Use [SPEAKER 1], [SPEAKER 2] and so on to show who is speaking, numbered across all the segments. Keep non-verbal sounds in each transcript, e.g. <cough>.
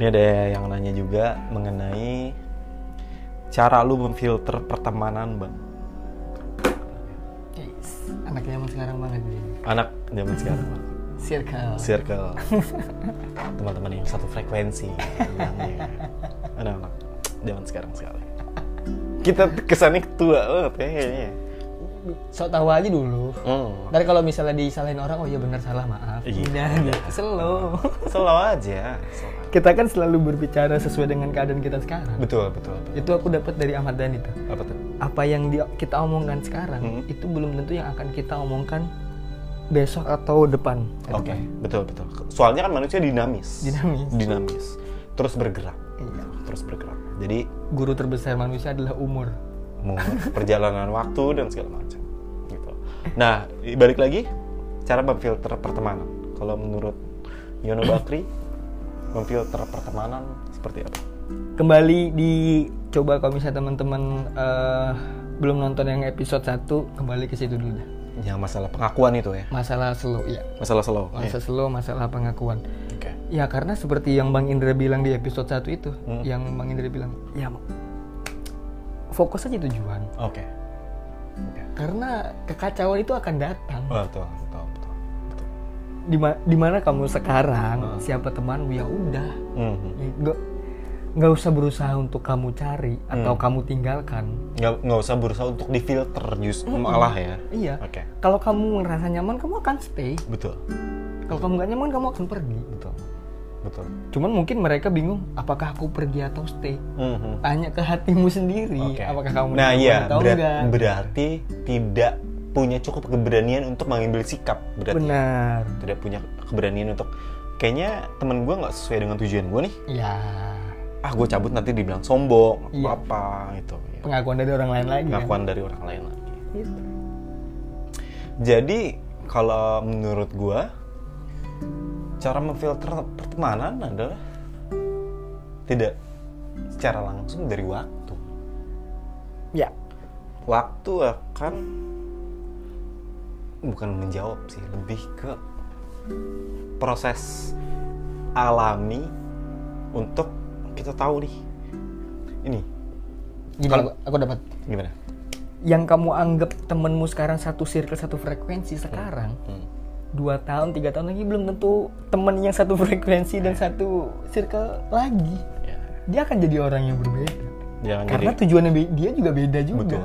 [SPEAKER 1] Ini ada yang nanya juga mengenai cara lu memfilter pertemanan, Bang.
[SPEAKER 2] Yes. Anak zaman sekarang banget nih.
[SPEAKER 1] Anak zaman sekarang, Bang.
[SPEAKER 2] Circle.
[SPEAKER 1] Circle. <laughs> Teman-teman yang satu frekuensi. Anak-anak zaman sekarang sekali. Kita kesannya tua banget ya kayaknya.
[SPEAKER 2] Sok tahu aja dulu.
[SPEAKER 1] Hmm.
[SPEAKER 2] Ntar kalau misalnya disalahin orang, oh iya benar salah maaf.
[SPEAKER 1] Iya.
[SPEAKER 2] Udah gitu. Slow.
[SPEAKER 1] Slow aja. Slow.
[SPEAKER 2] Kita kan selalu berbicara sesuai dengan keadaan kita sekarang.
[SPEAKER 1] Betul, betul, betul.
[SPEAKER 2] Itu aku dapat dari Ahmad Dhani tuh.
[SPEAKER 1] Apa tuh?
[SPEAKER 2] Apa yang dia, kita omongkan sekarang
[SPEAKER 1] Hmm.
[SPEAKER 2] itu belum tentu yang akan kita omongkan besok atau depan.
[SPEAKER 1] Oke, betul betul. Soalnya kan manusia dinamis.
[SPEAKER 2] Dinamis.
[SPEAKER 1] Dinamis. Terus bergerak.
[SPEAKER 2] Iya.
[SPEAKER 1] Terus bergerak. Jadi
[SPEAKER 2] Guru terbesar manusia adalah umur.
[SPEAKER 1] mau <laughs> perjalanan waktu dan segala macam. Gitu. Nah, balik lagi cara memfilter pertemanan. Kalau menurut Yono Bakri, memfilter pertemanan seperti apa?
[SPEAKER 2] Kembali dicoba kalau misalnya teman-teman eh, belum nonton yang episode 1, kembali ke situ dulu dah.
[SPEAKER 1] Yang masalah pengakuan itu ya.
[SPEAKER 2] Masalah slow, ya.
[SPEAKER 1] Masalah slow.
[SPEAKER 2] Masalah
[SPEAKER 1] Iya.
[SPEAKER 2] slow, masalah pengakuan.
[SPEAKER 1] Oke.
[SPEAKER 2] Ya karena seperti yang Bang Indra bilang di episode 1 itu,
[SPEAKER 1] Hmm.
[SPEAKER 2] yang Bang Indra bilang, ya fokus aja tujuan.
[SPEAKER 1] Oke. Oke.
[SPEAKER 2] Karena kekacauan itu akan datang.
[SPEAKER 1] Betul. Di
[SPEAKER 2] di mana kamu sekarang,
[SPEAKER 1] Hmm.
[SPEAKER 2] siapa temanmu ya udah.
[SPEAKER 1] Mhm.
[SPEAKER 2] Ya, Nggak nggak usah berusaha untuk kamu cari atau
[SPEAKER 1] Hmm.
[SPEAKER 2] kamu tinggalkan.
[SPEAKER 1] Nggak, nggak usah berusaha untuk difilter justru malah ya.
[SPEAKER 2] Iya.
[SPEAKER 1] Oke.
[SPEAKER 2] Kalau kamu ngerasa nyaman, kamu akan stay.
[SPEAKER 1] Betul.
[SPEAKER 2] Kalau kamu nggak nyaman, kamu akan pergi.
[SPEAKER 1] Betul. Betul.
[SPEAKER 2] Cuman mungkin mereka bingung, apakah aku pergi atau stay?
[SPEAKER 1] Mhm.
[SPEAKER 2] Tanya ke hatimu sendiri,
[SPEAKER 1] Oke.
[SPEAKER 2] apakah kamu
[SPEAKER 1] Nah iya,
[SPEAKER 2] atau
[SPEAKER 1] berat-
[SPEAKER 2] enggak?
[SPEAKER 1] berarti tidak punya cukup keberanian untuk mengambil sikap berarti.
[SPEAKER 2] Benar.
[SPEAKER 1] Tidak punya keberanian untuk kayaknya temen gue nggak sesuai dengan tujuan gue nih.
[SPEAKER 2] Ya,
[SPEAKER 1] Ah gue cabut nanti dibilang sombong
[SPEAKER 2] Iya.
[SPEAKER 1] apa gitu. Ya.
[SPEAKER 2] pengakuan dari orang lain lagi. kan?
[SPEAKER 1] Pengakuan dari orang lain lagi.
[SPEAKER 2] Gitu.
[SPEAKER 1] Jadi kalau menurut gue cara memfilter pertemanan adalah tidak secara langsung dari waktu.
[SPEAKER 2] Ya,
[SPEAKER 1] waktu akan bukan menjawab sih lebih ke proses alami untuk kita tahu nih ini
[SPEAKER 2] gini
[SPEAKER 1] Kalau-
[SPEAKER 2] aku, aku dapat.
[SPEAKER 1] gimana
[SPEAKER 2] Yang kamu anggap temenmu sekarang satu circle satu frekuensi sekarang,
[SPEAKER 1] Hmm.
[SPEAKER 2] dua tahun tiga tahun lagi belum tentu temen yang satu frekuensi dan satu circle lagi.
[SPEAKER 1] ya
[SPEAKER 2] Dia akan jadi orang yang berbeda.
[SPEAKER 1] jangan
[SPEAKER 2] Karena
[SPEAKER 1] jadi
[SPEAKER 2] tujuannya dia juga beda juga.
[SPEAKER 1] betul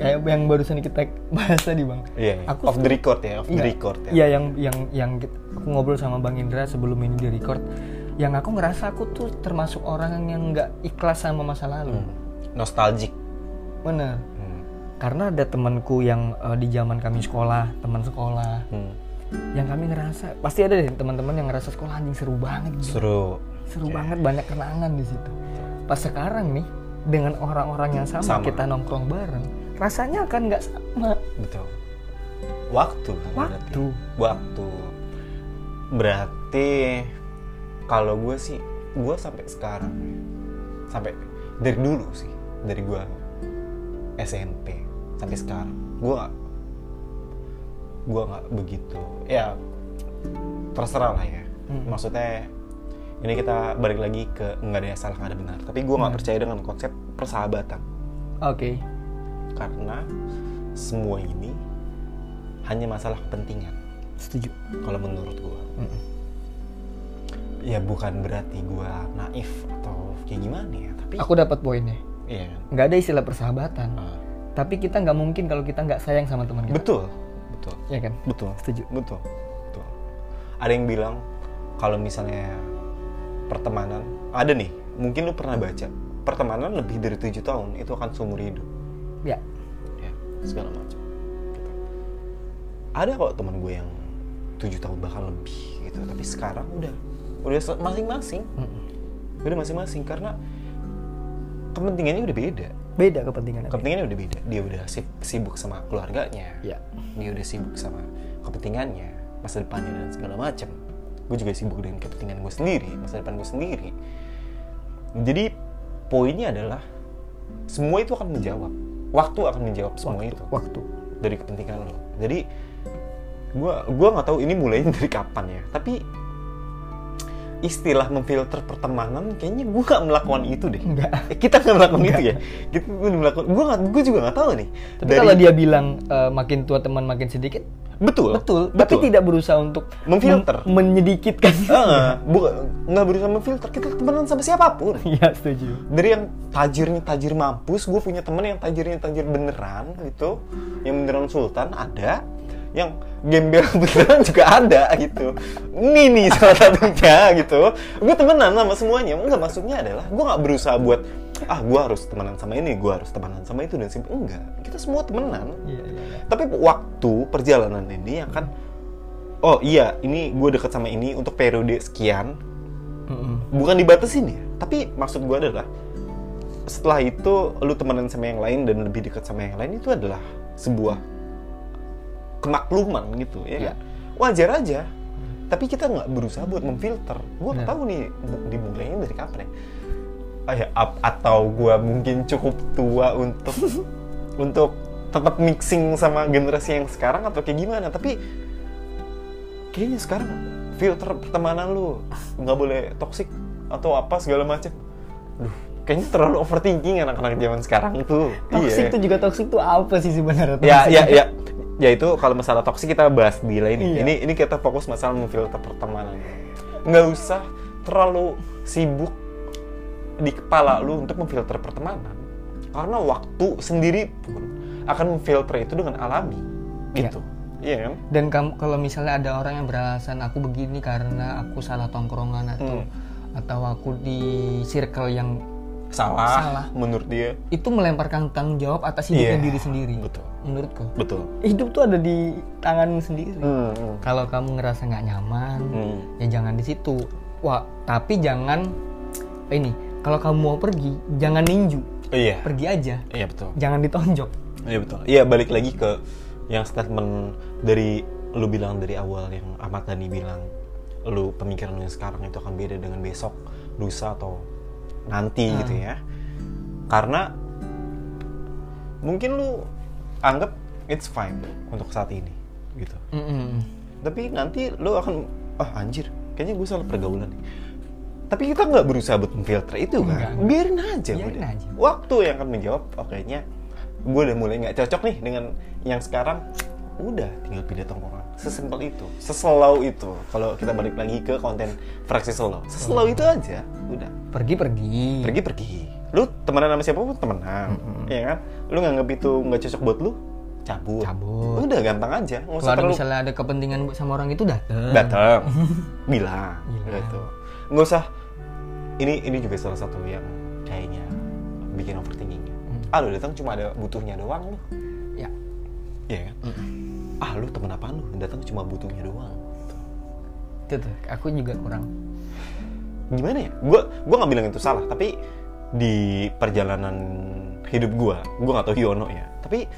[SPEAKER 2] Kayak yang barusan kita bahas tadi bang.
[SPEAKER 1] iya iya.
[SPEAKER 2] Aku
[SPEAKER 1] off the record ya off the
[SPEAKER 2] Iya,
[SPEAKER 1] record ya
[SPEAKER 2] Iya yang yang yang kita- aku ngobrol sama Bang Indra sebelum ini di record. Yang aku ngerasa aku tuh termasuk orang yang nggak ikhlas sama masa lalu.
[SPEAKER 1] Hmm. nostalgic
[SPEAKER 2] Bener.
[SPEAKER 1] Hmm.
[SPEAKER 2] Karena ada temanku yang eh, di zaman kami sekolah, teman sekolah,
[SPEAKER 1] Hmm.
[SPEAKER 2] yang kami ngerasa pasti ada deh teman-teman yang ngerasa sekolah anjing seru banget, gitu.
[SPEAKER 1] seru
[SPEAKER 2] seru banget banyak kenangan di situ. Pas sekarang nih dengan orang-orang yang sama,
[SPEAKER 1] Sama.
[SPEAKER 2] kita nongkrong bareng, rasanya akan nggak sama.
[SPEAKER 1] betul waktu kan berarti.
[SPEAKER 2] Waktu.
[SPEAKER 1] waktu berarti kalau gue sih gue sampai sekarang sampai dari dulu sih dari gue SMP sampai sekarang gue gak gue nggak begitu ya terserah lah ya
[SPEAKER 2] Mm.
[SPEAKER 1] maksudnya ini kita balik lagi ke nggak ada yang salah nggak ada benar tapi gue nggak percaya dengan konsep persahabatan
[SPEAKER 2] Oke.
[SPEAKER 1] Karena semua ini hanya masalah kepentingan
[SPEAKER 2] Setuju.
[SPEAKER 1] kalau menurut gue
[SPEAKER 2] Mm-mm.
[SPEAKER 1] ya bukan berarti gue naif atau kayak gimana ya tapi
[SPEAKER 2] Aku dapat poinnya.
[SPEAKER 1] iya kan
[SPEAKER 2] Nggak ada istilah persahabatan.
[SPEAKER 1] Ah,
[SPEAKER 2] Tapi kita nggak mungkin kalau kita nggak sayang sama teman kita.
[SPEAKER 1] betul betul
[SPEAKER 2] Ya kan?
[SPEAKER 1] betul
[SPEAKER 2] Setuju.
[SPEAKER 1] betul betul ada yang bilang kalau misalnya pertemanan ada nih mungkin lu pernah baca pertemanan lebih dari tujuh tahun itu akan seumur hidup
[SPEAKER 2] Ya.
[SPEAKER 1] ya segala macam gitu. ada kok teman gue yang tujuh tahun bahkan lebih gitu tapi sekarang udah udah masing-masing
[SPEAKER 2] Mm-mm.
[SPEAKER 1] udah masing-masing karena kepentingannya udah beda
[SPEAKER 2] Beda kepentingannya.
[SPEAKER 1] kepentingannya udah beda dia udah si- sibuk sama keluarganya
[SPEAKER 2] Ya.
[SPEAKER 1] dia udah sibuk sama kepentingannya masa depannya dan segala macam gue juga sibuk dengan kepentingan gue sendiri masa depan gue sendiri jadi poinnya adalah semua itu akan menjawab waktu akan menjawab semua itu.
[SPEAKER 2] Waktu.
[SPEAKER 1] dari kepentingan lo. Jadi gue gua nggak tahu ini mulainya <laughs> dari kapan ya. Tapi istilah memfilter pertemanan kayaknya gue gak melakukan itu deh
[SPEAKER 2] Enggak.
[SPEAKER 1] Eh, kita nggak melakukan itu ya kita gue melakukan gue nggak gue juga nggak tahu nih
[SPEAKER 2] Tapi
[SPEAKER 1] Dari-
[SPEAKER 2] kalau dia bilang eh, makin tua teman makin sedikit,
[SPEAKER 1] betul
[SPEAKER 2] betul. Tapi tidak berusaha untuk
[SPEAKER 1] Memfilter.
[SPEAKER 2] mem- menyedikitkan. <laughs>
[SPEAKER 1] Ah, bukan nggak berusaha memfilter kita temenan sama siapa pun <laughs>
[SPEAKER 2] Iya setuju.
[SPEAKER 1] dari yang tajirnya tajir mampus gue punya temen yang tajirnya tajir beneran gitu yang beneran sultan ada yang gembel <laughs> beneran juga ada gitu ini nih salah satunya gitu gue temenan sama semuanya enggak maksudnya adalah gue nggak berusaha buat ah gue harus temenan sama ini gue harus temenan sama itu dan simpel enggak kita semua temenan
[SPEAKER 2] Iya iya. iya.
[SPEAKER 1] tapi waktu perjalanan ini akan oh iya ini gue deket sama ini untuk periode sekian
[SPEAKER 2] Mm-mm.
[SPEAKER 1] bukan dibatasin ya tapi maksud gue adalah setelah itu lu temenan sama yang lain dan lebih dekat sama yang lain itu adalah sebuah kemakluman gitu ya
[SPEAKER 2] Iya.
[SPEAKER 1] kan? wajar aja tapi kita nggak berusaha buat memfilter gue nggak
[SPEAKER 2] Benar.
[SPEAKER 1] tahu nih dimulainya dari kapan ya ap- atau gue mungkin cukup tua untuk <laughs> untuk tetap mixing sama generasi yang sekarang atau kayak gimana tapi kayaknya sekarang filter pertemanan lu nggak boleh toksik atau apa segala macam. Duh, kayaknya terlalu overthinking anak-anak zaman sekarang tuh.
[SPEAKER 2] Toxic
[SPEAKER 1] Iya.
[SPEAKER 2] tuh juga toxic tuh apa sih sebenarnya?
[SPEAKER 1] Ya, ya, ya. Ya itu kalau masalah toksik kita bahas di lain.
[SPEAKER 2] Iya.
[SPEAKER 1] Ini ini kita fokus masalah memfilter pertemanan. Nggak usah terlalu sibuk di kepala lu untuk memfilter pertemanan. Karena waktu sendiri pun akan memfilter itu dengan alami.
[SPEAKER 2] Iya.
[SPEAKER 1] Gitu. Iya kan?
[SPEAKER 2] Dan kamu kalau misalnya ada orang yang beralasan aku begini karena aku salah tongkrongan atau
[SPEAKER 1] Hmm.
[SPEAKER 2] atau aku di circle yang
[SPEAKER 1] Salah,
[SPEAKER 2] Salah.
[SPEAKER 1] menurut dia.
[SPEAKER 2] itu melemparkan tanggung jawab atas hidupnya
[SPEAKER 1] Iya,
[SPEAKER 2] diri sendiri.
[SPEAKER 1] betul.
[SPEAKER 2] Menurutku.
[SPEAKER 1] Betul.
[SPEAKER 2] Hidup tuh ada di tanganmu sendiri.
[SPEAKER 1] Hmm, hmm.
[SPEAKER 2] Kalau kamu ngerasa nggak nyaman,
[SPEAKER 1] Hmm.
[SPEAKER 2] ya jangan di situ. Wah, tapi jangan ini. Kalau kamu mau pergi, jangan ninju.
[SPEAKER 1] Iya.
[SPEAKER 2] Pergi aja.
[SPEAKER 1] Iya betul.
[SPEAKER 2] Jangan ditonjok.
[SPEAKER 1] Iya betul. Iya balik lagi ke yang statement dari lu bilang dari awal yang Ahmad Dhani bilang lu pemikiran lu yang sekarang itu akan beda dengan besok, lusa atau nanti
[SPEAKER 2] Hmm.
[SPEAKER 1] gitu ya. Karena mungkin lu anggap it's fine untuk saat ini gitu.
[SPEAKER 2] Mm-mm.
[SPEAKER 1] Tapi nanti lu akan ah anjir, kayaknya gue salah pergaulan nih. Tapi kita nggak berusaha buat memfilter itu kan.
[SPEAKER 2] Enggak.
[SPEAKER 1] Biarin aja.
[SPEAKER 2] Biarin
[SPEAKER 1] udah.
[SPEAKER 2] aja.
[SPEAKER 1] Waktu yang akan menjawab, oh kayaknya gue udah mulai nggak cocok nih dengan yang sekarang. Udah, tinggal pindah tongkrongan. Sesimpel itu. Seslow itu. Kalau kita balik lagi ke konten fraksi slow. Seslow itu aja. Udah.
[SPEAKER 2] Pergi-pergi.
[SPEAKER 1] Pergi-pergi. Lu temenan sama siapa pun temenan. Iya kan? Lu nganggap itu nggak cocok buat lu, cabut.
[SPEAKER 2] Cabut.
[SPEAKER 1] Udah gampang aja. Nggak usah
[SPEAKER 2] Kalau
[SPEAKER 1] terlalu
[SPEAKER 2] misalnya ada kepentingan sama orang itu datang.
[SPEAKER 1] datang <laughs> bilang gitu nggak usah ini ini juga salah satu yang kayaknya bikin overthinking
[SPEAKER 2] Hmm.
[SPEAKER 1] ah lu datang cuma ada butuhnya doang lu
[SPEAKER 2] Ya.
[SPEAKER 1] iya kan ah lu temen apaan lu datang cuma butuhnya doang
[SPEAKER 2] Itu tuh. Aku juga kurang.
[SPEAKER 1] gimana ya gua gua nggak bilang itu salah tapi di perjalanan hidup gua gua nggak tahu Yono ya tapi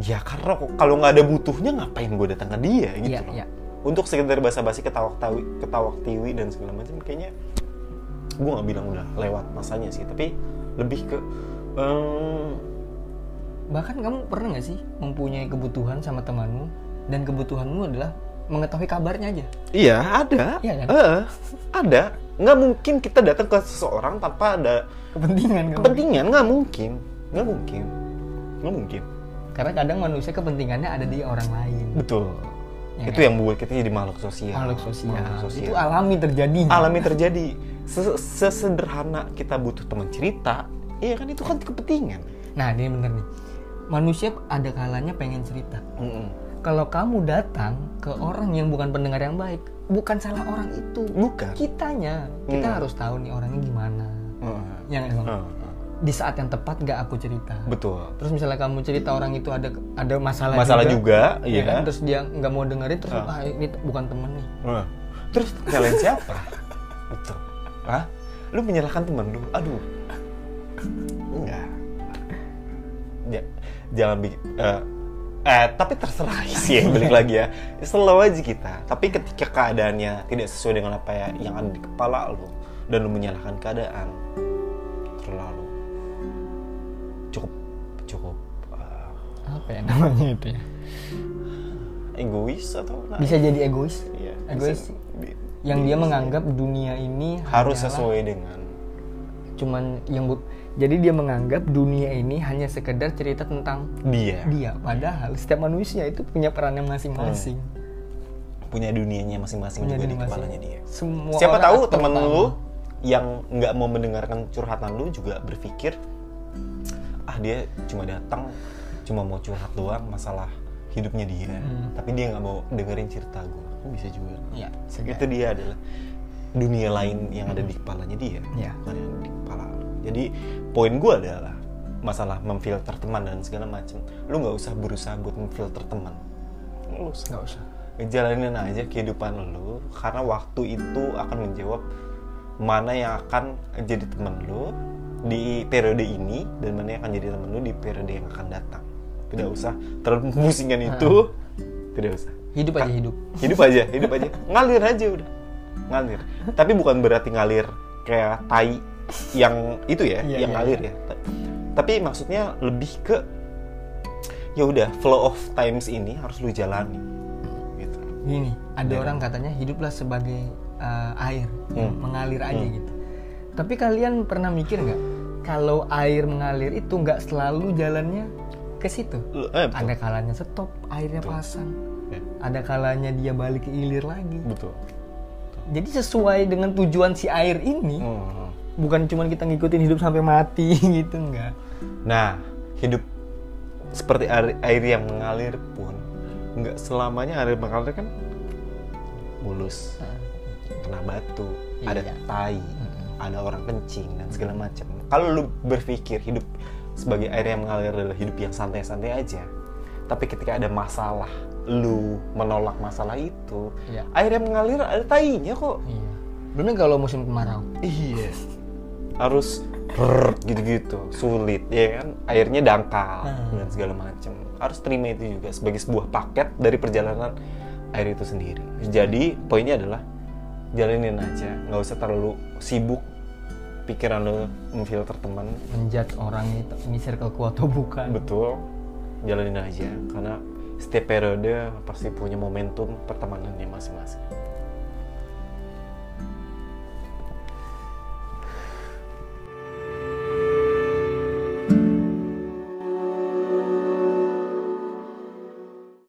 [SPEAKER 1] ya karena kalau nggak ada butuhnya ngapain gue datang ke dia gitu
[SPEAKER 2] Iya,
[SPEAKER 1] loh.
[SPEAKER 2] iya.
[SPEAKER 1] untuk sekedar basa-basi ketawa tawi ketawa tiwi dan segala macam kayaknya gue nggak bilang udah lewat masanya sih tapi lebih ke em,
[SPEAKER 2] Bahkan kamu pernah nggak sih mempunyai kebutuhan sama temanmu dan kebutuhanmu adalah mengetahui kabarnya aja.
[SPEAKER 1] iya ada
[SPEAKER 2] Iya kan?
[SPEAKER 1] Eh, ada nggak mungkin kita datang ke seseorang tanpa ada
[SPEAKER 2] Kepentingan kamu.
[SPEAKER 1] kepentingan nggak mungkin nggak mungkin nggak mungkin
[SPEAKER 2] Karena kadang manusia kepentingannya ada di orang lain.
[SPEAKER 1] betul
[SPEAKER 2] Ya
[SPEAKER 1] itu
[SPEAKER 2] kan?
[SPEAKER 1] yang membuat kita jadi makhluk sosial
[SPEAKER 2] Makhluk sosial.
[SPEAKER 1] Makhluk sosial.
[SPEAKER 2] Itu alami terjadi.
[SPEAKER 1] alami terjadi Ses- sesederhana kita butuh teman cerita iya kan itu kan kepentingan
[SPEAKER 2] Nah, ini bener nih. Manusia ada kalanya pengen cerita.
[SPEAKER 1] Mm-mm.
[SPEAKER 2] Kalau kamu datang ke orang yang bukan pendengar yang baik, bukan salah orang itu.
[SPEAKER 1] bukan
[SPEAKER 2] Kitanya, kita
[SPEAKER 1] Hmm.
[SPEAKER 2] harus tahu nih orangnya gimana.
[SPEAKER 1] Heeh.
[SPEAKER 2] Yang emang
[SPEAKER 1] Heeh.
[SPEAKER 2] di saat yang tepat gak aku cerita.
[SPEAKER 1] betul
[SPEAKER 2] Terus misalnya kamu cerita orang itu ada ada masalah,
[SPEAKER 1] masalah juga,
[SPEAKER 2] ya
[SPEAKER 1] iya
[SPEAKER 2] kan? Terus dia nggak mau dengerin, terus
[SPEAKER 1] Ah.
[SPEAKER 2] ah ini bukan temen nih.
[SPEAKER 1] Heeh. terus nyalain siapa betul Hah? lu menyalahkan teman lu aduh enggak ya, jangan bikin eh, eh tapi terserah <laughs> sih ya balik lagi ya slow aja kita tapi ketika keadaannya tidak sesuai dengan apa ya yang ada di kepala lu dan lu menyalahkan keadaan terlalu cukup cukup eh,
[SPEAKER 2] Apa ya namanya itu ya?
[SPEAKER 1] egois atau nah,
[SPEAKER 2] Bisa jadi egois.
[SPEAKER 1] Iya,
[SPEAKER 2] Egois.
[SPEAKER 1] bisa- bi-
[SPEAKER 2] yang dia menganggap dunia ini
[SPEAKER 1] harus sesuai dengan
[SPEAKER 2] cuman yang bu- jadi dia menganggap dunia ini hanya sekedar cerita tentang
[SPEAKER 1] dia.
[SPEAKER 2] dia. Padahal setiap manusia itu punya perannya masing-masing.
[SPEAKER 1] Punya dunianya masing-masing
[SPEAKER 2] Punya
[SPEAKER 1] juga di
[SPEAKER 2] dunia masing-
[SPEAKER 1] kepalanya dia.
[SPEAKER 2] Semua
[SPEAKER 1] siapa tahu temen lu yang nggak mau mendengarkan curhatan lu juga berpikir ah dia cuma datang cuma mau curhat doang masalah hidupnya dia.
[SPEAKER 2] Hmm.
[SPEAKER 1] tapi dia nggak mau dengerin cerita gue bisa juga.
[SPEAKER 2] Ya
[SPEAKER 1] itu dia adalah dunia lain yang ada di kepalanya dia.
[SPEAKER 2] Ya.
[SPEAKER 1] bukan yang di kepala lu. Jadi poin gue adalah masalah memfilter teman dan segala macam lu nggak usah berusaha buat memfilter teman. Lu usah.
[SPEAKER 2] Nggak usah.
[SPEAKER 1] Jalanin aja kehidupan lu karena waktu itu akan menjawab mana yang akan jadi teman lu di periode ini dan mana yang akan jadi teman lu di periode yang akan datang. Tidak usah terlalu memusingkan itu. Tidak usah.
[SPEAKER 2] Hidup aja hidup.
[SPEAKER 1] hidup aja hidup aja. Ngalir aja udah. Ngalir. Tapi bukan berarti ngalir kayak tai yang itu ya
[SPEAKER 2] Iya,
[SPEAKER 1] yang
[SPEAKER 2] iya,
[SPEAKER 1] ngalir ya Ta- tapi maksudnya lebih ke ya udah flow of times ini harus lu jalani gitu
[SPEAKER 2] gini ada
[SPEAKER 1] Iya.
[SPEAKER 2] orang katanya hiduplah sebagai uh, air
[SPEAKER 1] Hmm.
[SPEAKER 2] mengalir aja
[SPEAKER 1] Hmm.
[SPEAKER 2] gitu tapi kalian pernah mikir nggak kalau air mengalir itu nggak selalu jalannya ke situ
[SPEAKER 1] eh, betul.
[SPEAKER 2] ada kalanya stop airnya
[SPEAKER 1] Betul.
[SPEAKER 2] pasang
[SPEAKER 1] Ya,
[SPEAKER 2] ada kalanya dia balik ke ilir lagi
[SPEAKER 1] betul
[SPEAKER 2] jadi sesuai dengan tujuan si air ini
[SPEAKER 1] Hmm.
[SPEAKER 2] Bukan cuma kita ngikutin hidup sampai mati <laughs> gitu enggak
[SPEAKER 1] Nah, hidup seperti air, air yang mengalir pun nggak selamanya air mengalir kan mulus, kena batu, ada
[SPEAKER 2] Iya.
[SPEAKER 1] tai, ada orang kencing dan segala macam. Kalau lu berpikir hidup sebagai air yang mengalir adalah hidup yang santai-santai aja, tapi ketika ada masalah, lu menolak masalah itu,
[SPEAKER 2] Iya.
[SPEAKER 1] air yang mengalir ada tainya kok.
[SPEAKER 2] iya belum kalau musim kemarau
[SPEAKER 1] Iya. Harus gitu-gitu, sulit ya kan. Airnya dangkal
[SPEAKER 2] Hmm.
[SPEAKER 1] dan segala macam. Harus terima itu juga sebagai sebuah paket dari perjalanan air itu sendiri. Jadi poinnya adalah jalanin aja, nggak usah terlalu sibuk pikiran lo memfilter teman.
[SPEAKER 2] menjudge orang itu ini circleku atau bukan
[SPEAKER 1] Betul, jalanin aja karena setiap periode pasti punya momentum pertemanannya masing-masing.